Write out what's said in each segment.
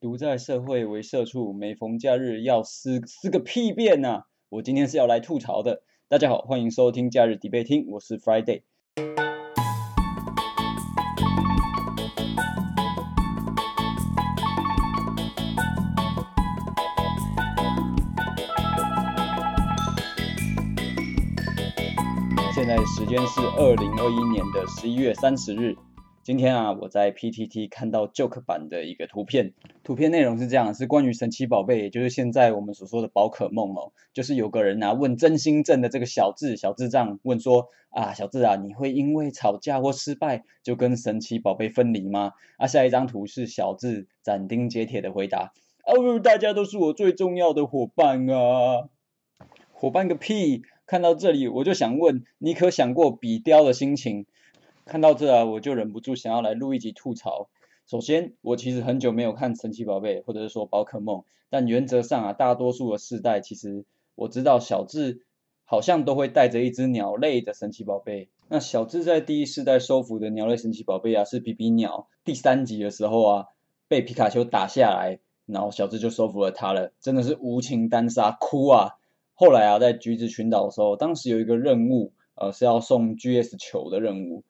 独在社会为社畜，每逢假日要撕撕个屁便呐！我今天是要来吐槽的。大家好，欢迎收听假日 debate 厅，我是 Friday。现在时间是二零二一年的十一月三十日。今天啊，我在 PTT 看到 Joke 版的一个图片，图片内容是这样，是关于神奇宝贝，也就是现在我们所说的宝可梦哦。就是有个人啊问真心正的这个小智小智障问说啊，小智啊，你会因为吵架或失败就跟神奇宝贝分离吗？啊，下一张图是小智斩钉截铁的回答，哦，大家都是我最重要的伙伴啊，伙伴个屁！看到这里我就想问，你可想过比雕的心情？看到这啊，我就忍不住想要来录一集吐槽。首先，我其实很久没有看神奇宝贝，或者是说宝可梦，但原则上啊，大多数的世代其实我知道小智好像都会带着一只鸟类的神奇宝贝。那小智在第一世代收服的鸟类神奇宝贝啊，是比比鸟。第三集的时候啊，被皮卡丘打下来，然后小智就收服了它了，真的是无情单杀，哭啊！后来啊，在橘子群岛的时候，当时有一个任务，呃，是要送 GS 球的任务。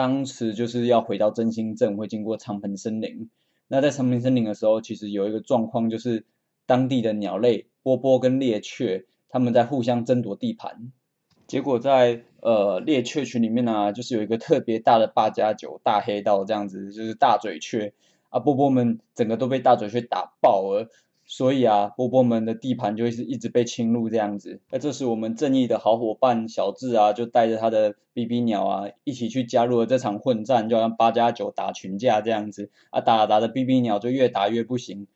当时就是要回到真心镇，会经过长盆森林。那在长盆森林的时候，其实有一个状况，就是当地的鸟类波波跟猎雀，他们在互相争夺地盘。结果在呃猎雀群里面呢，就是有一个特别大的八加九大黑道这样子，就是大嘴雀啊，波波们整个都被大嘴雀打爆了。所以啊，波波们的地盘就会是一直被侵入这样子。那这时我们正义的好伙伴小智啊，就带着他的 BB 鸟啊，一起去加入了这场混战，就好像八加九打群架这样子。啊，打打的 BB 鸟就越打越不行，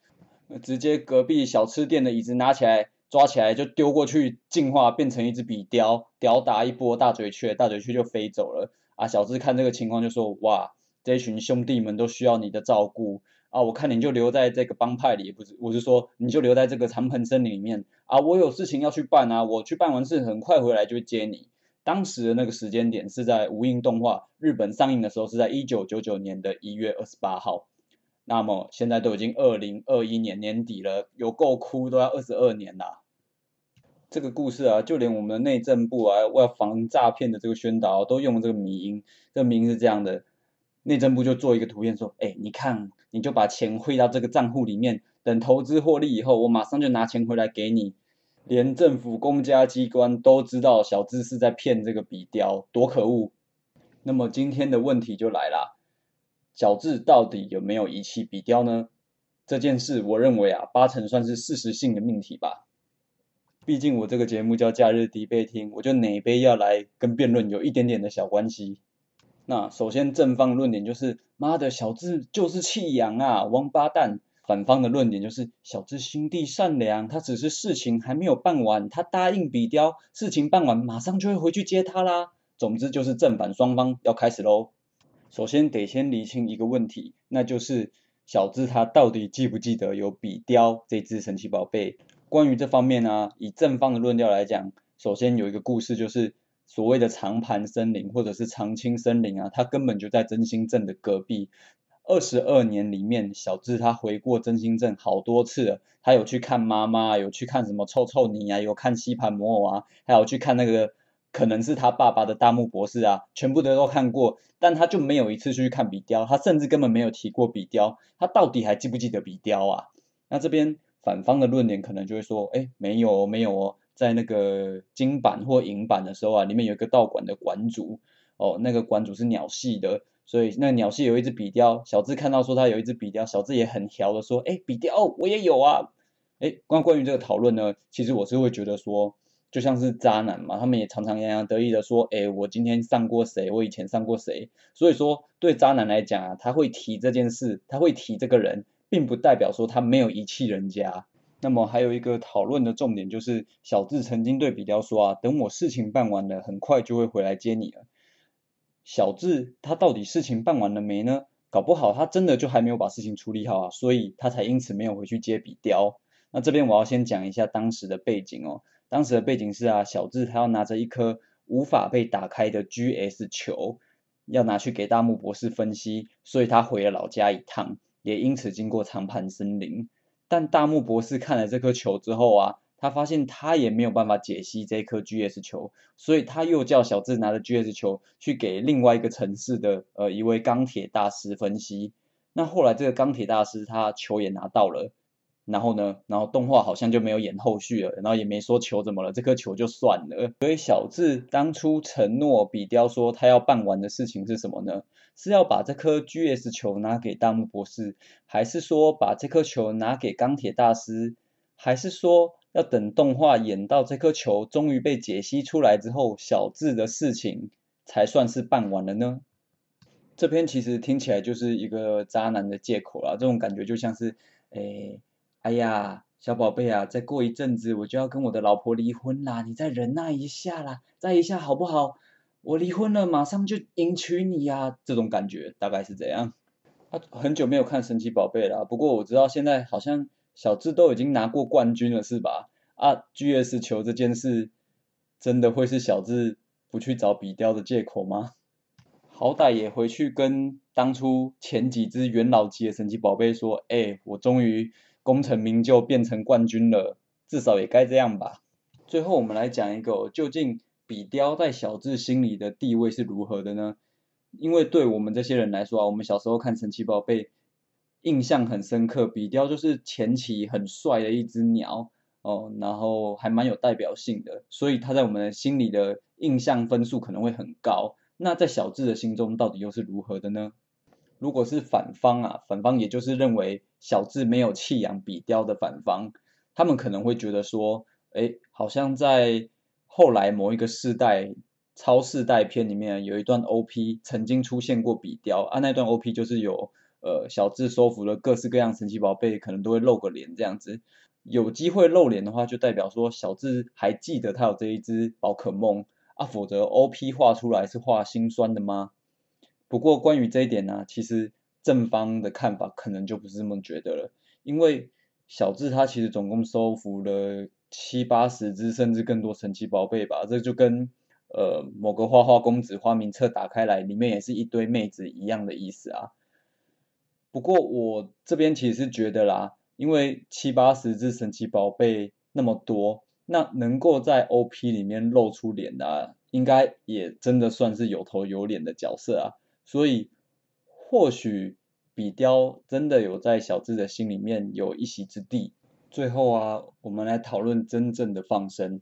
直接隔壁小吃店的椅子拿起来抓起来就丢过去，进化变成一只比雕，雕打一波大嘴雀，大嘴雀就飞走了。啊，小智看这个情况就说：哇，这群兄弟们都需要你的照顾。啊，我看你就留在这个帮派里，不是，我是说你就留在这个长盆森林里面啊。我有事情要去办啊，我去办完事很快回来就接你。当时的那个时间点是在无印动画日本上映的时候，是在一九九九年的一月二十八号。那么现在都已经二零二一年年底了，有够哭都要二十二年啦。这个故事啊，就连我们的内政部啊，为了防诈骗的这个宣导，都用这个迷音。这个名是这样的。内政部就做一个图片说，哎，你看，你就把钱汇到这个账户里面，等投资获利以后，我马上就拿钱回来给你。连政府公家机关都知道小智是在骗这个笔雕，多可恶！那么今天的问题就来了，小智到底有没有遗弃笔雕呢？这件事，我认为啊，八成算是事实性的命题吧。毕竟我这个节目叫假日迪贝听，我就哪杯要来跟辩论有一点点的小关系。那首先正方论点就是妈的小智就是弃养啊，王八蛋。反方的论点就是小智心地善良，他只是事情还没有办完，他答应比雕，事情办完马上就会回去接他啦。总之就是正反双方要开始喽。首先得先厘清一个问题，那就是小智他到底记不记得有比雕这只神奇宝贝？关于这方面呢，以正方的论调来讲，首先有一个故事就是。所谓的长盘森林或者是长青森林啊，它根本就在真心镇的隔壁。二十二年里面，小智他回过真心镇好多次了。他有去看妈妈，有去看什么臭臭泥啊，有看吸盘魔偶啊，还有去看那个可能是他爸爸的大木博士啊，全部都都看过。但他就没有一次去看比雕，他甚至根本没有提过比雕。他到底还记不记得比雕啊？那这边反方的论点可能就会说，哎，没有，没有哦。在那个金版或银版的时候啊，里面有一个道馆的馆主哦，那个馆主是鸟系的，所以那鸟系有一只比雕，小智看到说他有一只比雕，小智也很调的说，哎，比雕我也有啊，哎，关关于这个讨论呢，其实我是会觉得说，就像是渣男嘛，他们也常常洋洋得意的说，哎，我今天上过谁，我以前上过谁，所以说对渣男来讲啊，他会提这件事，他会提这个人，并不代表说他没有遗弃人家。那么还有一个讨论的重点就是，小智曾经对比雕说啊，等我事情办完了，很快就会回来接你了。小智他到底事情办完了没呢？搞不好他真的就还没有把事情处理好啊，所以他才因此没有回去接比雕。那这边我要先讲一下当时的背景哦，当时的背景是啊，小智他要拿着一颗无法被打开的 GS 球，要拿去给大木博士分析，所以他回了老家一趟。也因此经过长盘森林。但大木博士看了这颗球之后啊，他发现他也没有办法解析这颗 GS 球，所以他又叫小智拿着 GS 球去给另外一个城市的呃一位钢铁大师分析。那后来这个钢铁大师他球也拿到了。然后呢，然后动画好像就没有演后续了，然后也没说球怎么了，这颗球就算了。所以小智当初承诺比雕说他要办完的事情是什么呢？是要把这颗 GS 球拿给大木博士，还是说把这颗球拿给钢铁大师，还是说要等动画演到这颗球终于被解析出来之后，小智的事情才算是办完了呢？这篇其实听起来就是一个渣男的借口啦，这种感觉就像是，诶。哎呀，小宝贝啊，再过一阵子我就要跟我的老婆离婚啦，你再忍耐一下啦，再一下好不好？我离婚了，马上就迎娶你呀，这种感觉大概是这样。啊，很久没有看神奇宝贝了，不过我知道现在好像小智都已经拿过冠军了，是吧？啊，GS 球这件事真的会是小智不去找比雕的借口吗？好歹也回去跟当初前几只元老级的神奇宝贝说，哎，我终于。功成名就变成冠军了，至少也该这样吧。最后我们来讲一个，究竟比雕在小智心里的地位是如何的呢？因为对我们这些人来说啊，我们小时候看神奇宝贝，印象很深刻，比雕就是前期很帅的一只鸟哦，然后还蛮有代表性的，所以他在我们心里的印象分数可能会很高。那在小智的心中到底又是如何的呢？如果是反方啊，反方也就是认为小智没有弃养比雕的反方，他们可能会觉得说，哎，好像在后来某一个世代超世代片里面有一段 OP 曾经出现过比雕啊，那段 OP 就是有呃小智收服了各式各样神奇宝贝，可能都会露个脸这样子，有机会露脸的话，就代表说小智还记得他有这一只宝可梦啊，否则 OP 画出来是画心酸的吗？不过关于这一点呢，其实正方的看法可能就不是这么觉得了，因为小智他其实总共收服了七八十只甚至更多神奇宝贝吧，这就跟呃某个花花公子花名册打开来里面也是一堆妹子一样的意思啊。不过我这边其实是觉得啦，因为七八十只神奇宝贝那么多，那能够在 OP 里面露出脸的，应该也真的算是有头有脸的角色啊。所以，或许比雕真的有在小智的心里面有一席之地。最后啊，我们来讨论真正的放生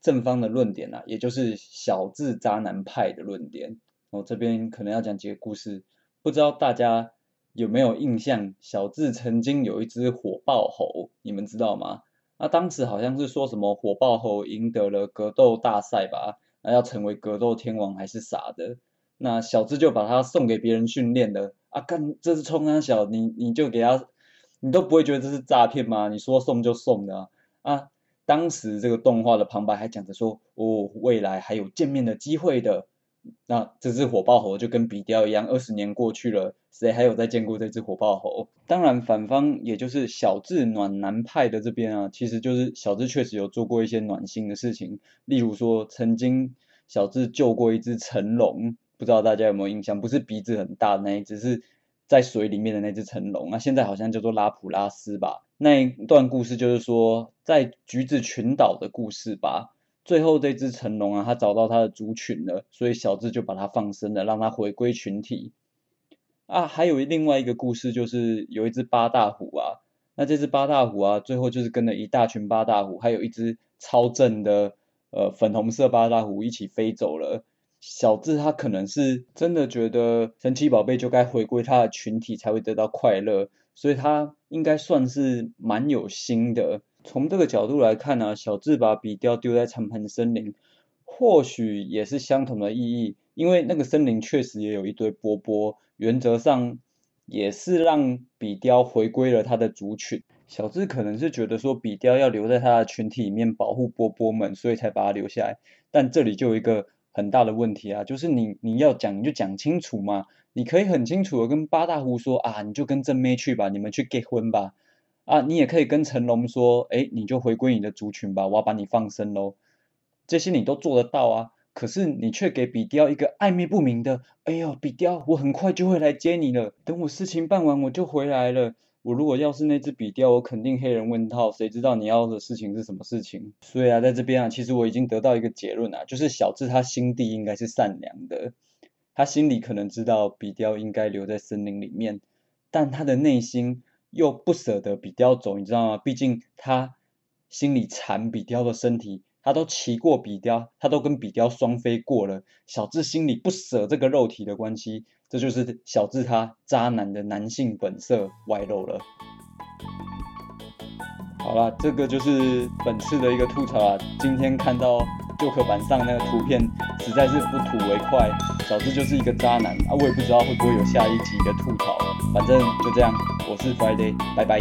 正方的论点啊，也就是小智渣男派的论点。我这边可能要讲几个故事，不知道大家有没有印象？小智曾经有一只火爆猴，你们知道吗？那当时好像是说什么火爆猴赢得了格斗大赛吧，那要成为格斗天王还是啥的？那小智就把它送给别人训练的啊，干这是冲啊小，你你就给他，你都不会觉得这是诈骗吗？你说送就送的啊！啊当时这个动画的旁白还讲着说，哦，未来还有见面的机会的。那这只火爆猴就跟比雕一样，二十年过去了，谁还有再见过这只火爆猴？当然，反方也就是小智暖男派的这边啊，其实就是小智确实有做过一些暖心的事情，例如说曾经小智救过一只成龙。不知道大家有没有印象？不是鼻子很大的那一只，是在水里面的那只成龙。那现在好像叫做拉普拉斯吧。那一段故事就是说，在橘子群岛的故事吧。最后这只成龙啊，它找到它的族群了，所以小智就把它放生了，让它回归群体。啊，还有另外一个故事，就是有一只八大虎啊。那这只八大虎啊，最后就是跟了一大群八大虎，还有一只超正的呃粉红色八大虎一起飞走了。小智他可能是真的觉得神奇宝贝就该回归他的群体才会得到快乐，所以他应该算是蛮有心的。从这个角度来看呢，小智把笔雕丢在长盘森林，或许也是相同的意义，因为那个森林确实也有一堆波波，原则上也是让笔雕回归了他的族群。小智可能是觉得说笔雕要留在他的群体里面保护波波们，所以才把它留下来。但这里就有一个。很大的问题啊，就是你你要讲你就讲清楚嘛，你可以很清楚的跟八大湖说啊，你就跟正妹去吧，你们去结婚吧，啊，你也可以跟成龙说，哎，你就回归你的族群吧，我要把你放生喽，这些你都做得到啊，可是你却给比雕一个暧昧不明的，哎呦，比雕，我很快就会来接你了，等我事情办完我就回来了。我如果要是那只比雕，我肯定黑人问号，谁知道你要的事情是什么事情？所以啊，在这边啊，其实我已经得到一个结论啊，就是小智他心地应该是善良的，他心里可能知道比雕应该留在森林里面，但他的内心又不舍得比雕走，你知道吗？毕竟他心里馋比雕的身体。他都骑过比雕，他都跟比雕双飞过了。小智心里不舍这个肉体的关系，这就是小智他渣男的男性本色外露了。好了，这个就是本次的一个吐槽啊。今天看到旧刻板上那个图片，实在是不吐为快。小智就是一个渣男啊，我也不知道会不会有下一集的吐槽。反正就这样，我是 Friday，拜拜。